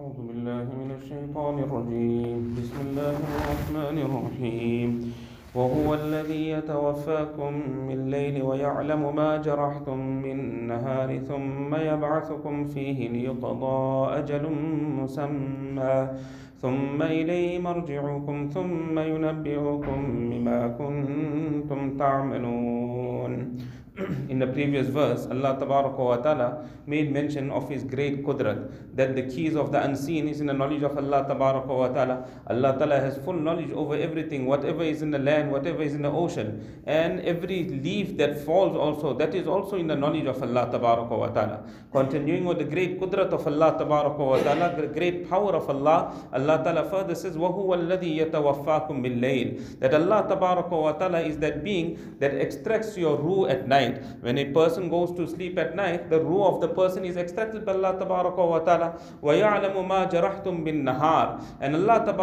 أعوذ بالله من الشيطان الرجيم. بسم الله الرحمن الرحيم. وهو الذي يتوفاكم بالليل ويعلم ما جرحتم بالنهار ثم يبعثكم فيه ليقضى أجل مسمى. ثم إليه مرجعكم ثم ينبئكم بما كنتم تعملون. in the previous verse, Allah wa ta'ala made mention of His great qudrat, that the keys of the unseen is in the knowledge of Allah wa ta'ala. Allah ta'ala has full knowledge over everything, whatever is in the land, whatever is in the ocean, and every leaf that falls also, that is also in the knowledge of Allah wa ta'ala. Continuing with the great qudrat of Allah wa ta'ala, the great power of Allah, Allah ta'ala further says, وَهُوَ الَّذِي يَتَوَفَّاكُم بِاللَّيْلِ That Allah wa ta'ala is that being that extracts your ruh at night night. When a person goes to sleep at night, the ruh of the person is extracted by Allah wa ta'ala. وَيَعْلَمُ مَا جَرَحْتُم بِالنَّهَارِ And Allah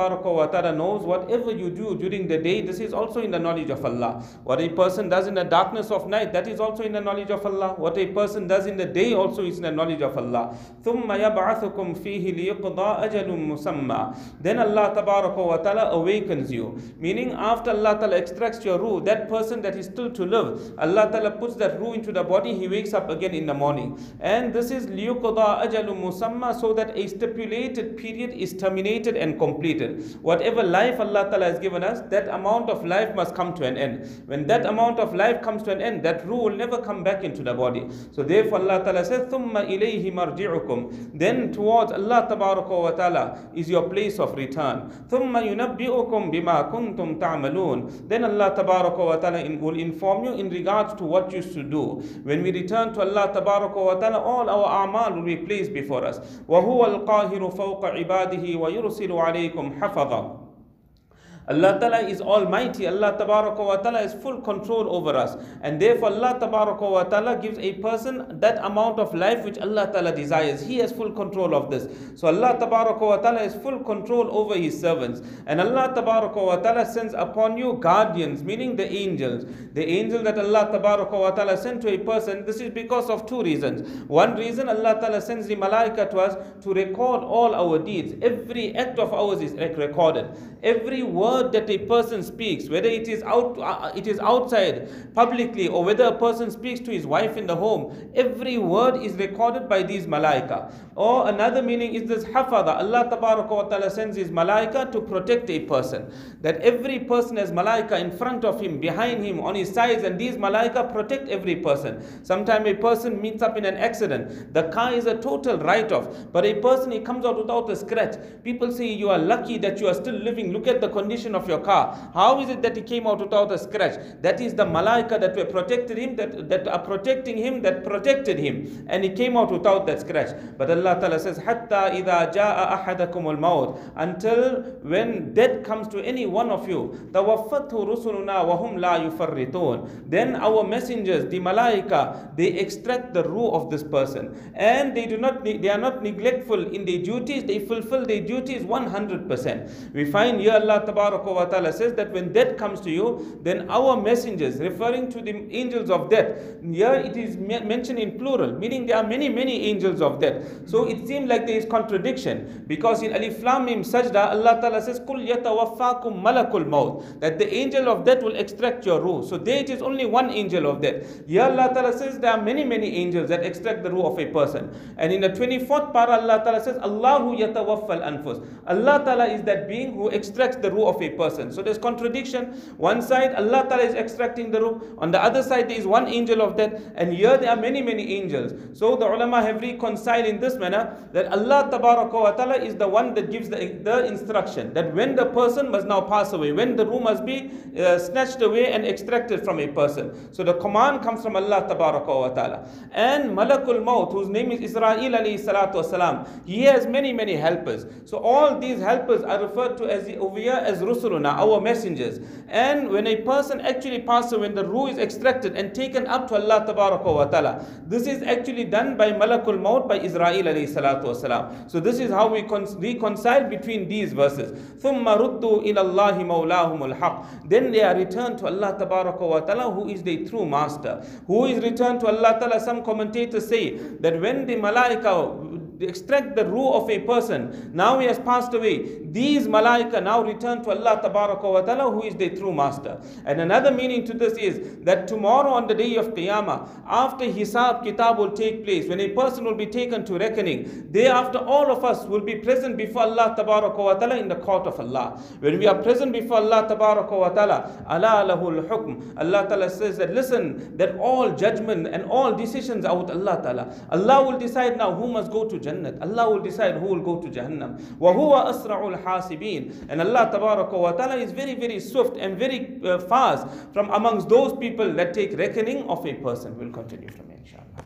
wa ta'ala knows whatever you do during the day, this is also in the knowledge of Allah. What a person does in the darkness of night, that is also in the knowledge of Allah. What a person does in the day also is in the knowledge of Allah. ثُمَّ يَبْعَثُكُمْ فِيهِ لِيُقْضَى أَجَلٌ مُسَمَّى Then Allah wa ta'ala awakens you. Meaning after Allah ta'ala extracts your ruh, that person that is still to live, Allah ta'ala puts that ruh into the body, he wakes up again in the morning. And this is liyuqada ajalu musamma, so that a stipulated period is terminated and completed. Whatever life Allah Ta'ala has given us, that amount of life must come to an end. When that amount of life comes to an end, that ruh will never come back into the body. So therefore Allah Ta'ala says, ثُمَّ إِلَيْهِ مَرْجِعُكُمْ Then towards Allah wa Ta'ala is your place of return. ثُمَّ يُنَبِّئُكُمْ بِمَا كُنْتُمْ تَعْمَلُونَ Then Allah wa Ta'ala will inform you in regards to what you used to do. When we return to Allah wa ta'ala, all our a'mal will be placed before us. وَهُوَ الْقَاهِرُ فَوْقَ عِبَادِهِ وَيُرْسِلُ عَلَيْكُمْ حَفَظًا Allah Ta'ala is almighty. Allah Ta'ala has full control over us. And therefore Allah Ta'ala gives a person that amount of life which Allah Ta'ala desires. He has full control of this. So Allah Ta'ala has full control over His servants. And Allah Ta'ala sends upon you guardians, meaning the angels. The angel that Allah Ta'ala sent to a person, this is because of two reasons. One reason Allah Ta'ala sends the malaika to us to record all our deeds. Every act of ours is recorded. Every word word that a person speaks, whether it is out, uh, it is outside publicly, or whether a person speaks to his wife in the home, every word is recorded by these malaika. Or another meaning is this hafada. Allah ta'ala sends his malaika to protect a person. That every person has malaika in front of him, behind him, on his sides, and these malaika protect every person. Sometimes a person meets up in an accident. The car is a total write-off, but a person he comes out without a scratch. People say you are lucky that you are still living. Look at the condition condition of your car. How is it that he came out without a scratch? That is the malaika that were protected him, that, that are protecting him, that protected him. And he came out without that scratch. But Allah Ta'ala says, Hatta idha ja'a ahadakum al Until when death comes to any one of you, tawaffathu rusuluna wa hum la yufarritun. Then our messengers, the malaika, they extract the ruh of this person. And they do not, they are not neglectful in their duties, they fulfill their duties 100%. We find here Allah Ta'ala wa ta'ala says that when death comes to you, then our messengers, referring to the angels of death, here it is mentioned in plural, meaning there are many, many angels of death. So it seems like there is contradiction because in Alif Lam Mim Sajda, Allah Ta'ala says, Kul yatawaffakum malakul maut, that the angel of death will extract your ruh. So there it is only one angel of death. Here Allah Ta'ala says there are many, many angels that extract the ruh of a person. And in the 24th para, Allah Ta'ala says, Allahu yatawaffal anfus. Allah Ta'ala is that being who extracts the ruh of a person. So there's contradiction. One side, Allah Ta'ala is extracting the ruh. On the other side, there is one angel of death. And here there are many, many angels. So the ulama have reconciled in this manner that Allah Ta'ala is the one that gives the, the instruction that when the person must now pass away, when the ruh must be uh, snatched away and extracted from a person. So the command comes from Allah Ta'ala. And Malakul Maut, whose name is Israel alayhi salatu wasalam, he has many, many helpers. So all these helpers are referred to as over here as rusuluna, our messengers. And when a person actually passes, when the ruh is extracted and taken up to Allah wa ta'ala, this is actually done by Malakul Maut, by Israel alayhi salatu wasalam. So this is how we reconcile between these verses. ثُمَّ رُدُّوا إِلَى اللَّهِ مَوْلَاهُمُ الْحَقِّ Then they are returned to Allah wa ta'ala, who is the true master. Who is returned to Allah ta'ala, some commentators say that when the malaika extract the ruh of a person. Now he has passed away. These malaika now return to Allah wa ta'ala who is their true master. And another meaning to this is that tomorrow on the day of Qiyamah, after Hisab Kitab will take place, when a person will be taken to reckoning, thereafter all of us will be present before Allah wa ta'ala in the court of Allah. When we are present before Allah wa ta'ala, Allah lahul hukm. Allah ta'ala says that listen, that all judgment and all decisions are with Allah ta'ala. Allah will decide now who must go to Jannah. Allah will decide who will go to Jahannam. وَهُوَ أَسْرَعُ الْحَاسِبِينَ And Allah wa ta'ala is very, very swift and very uh, fast from amongst those people that take reckoning of a person. We'll continue from here, inshallah.